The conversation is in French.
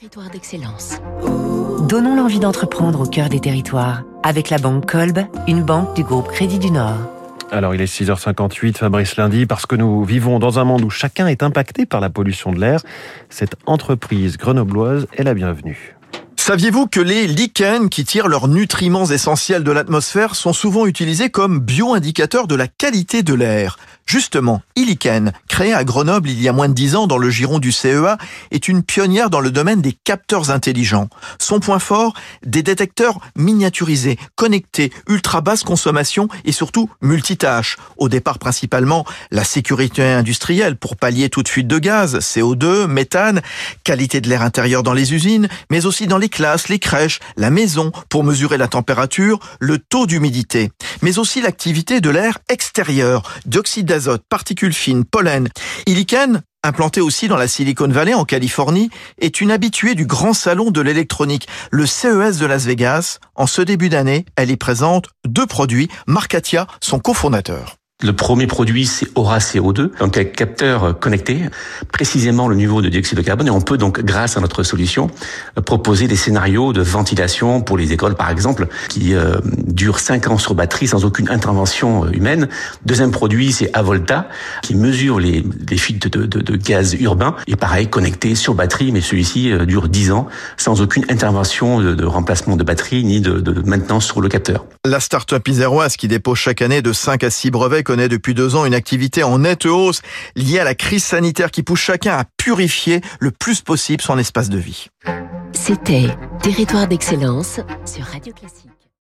Territoire d'excellence. Donnons l'envie d'entreprendre au cœur des territoires avec la banque Kolb, une banque du groupe Crédit du Nord. Alors il est 6h58, Fabrice Lundi, parce que nous vivons dans un monde où chacun est impacté par la pollution de l'air. Cette entreprise grenobloise est la bienvenue. Saviez-vous que les lichens qui tirent leurs nutriments essentiels de l'atmosphère sont souvent utilisés comme bioindicateurs de la qualité de l'air? Justement, Illiken, créée à Grenoble il y a moins de dix ans dans le giron du CEA, est une pionnière dans le domaine des capteurs intelligents. Son point fort, des détecteurs miniaturisés, connectés, ultra basse consommation et surtout multitâches. Au départ principalement la sécurité industrielle pour pallier toute fuite de gaz, CO2, méthane, qualité de l'air intérieur dans les usines, mais aussi dans les classes, les crèches, la maison pour mesurer la température, le taux d'humidité, mais aussi l'activité de l'air extérieur, dioxyde d'azote, particules fines, pollen. Illiken, implantée aussi dans la Silicon Valley en Californie, est une habituée du grand salon de l'électronique, le CES de Las Vegas. En ce début d'année, elle y présente deux produits, Marcatia, son cofondateur. Le premier produit, c'est Aura CO2, donc un capteur connecté, précisément le niveau de dioxyde de carbone. Et on peut donc, grâce à notre solution, proposer des scénarios de ventilation pour les écoles, par exemple, qui euh, durent 5 ans sur batterie sans aucune intervention humaine. Deuxième produit, c'est Avolta, qui mesure les, fuites de, gaz urbains. Et pareil, connecté sur batterie, mais celui-ci euh, dure 10 ans sans aucune intervention de, remplacement de batterie ni de, de maintenance sur le capteur. La start-up iséroise qui dépose chaque année de 5 à 6 brevets depuis deux ans une activité en nette hausse liée à la crise sanitaire qui pousse chacun à purifier le plus possible son espace de vie. C'était Territoire d'excellence sur Radio Classique.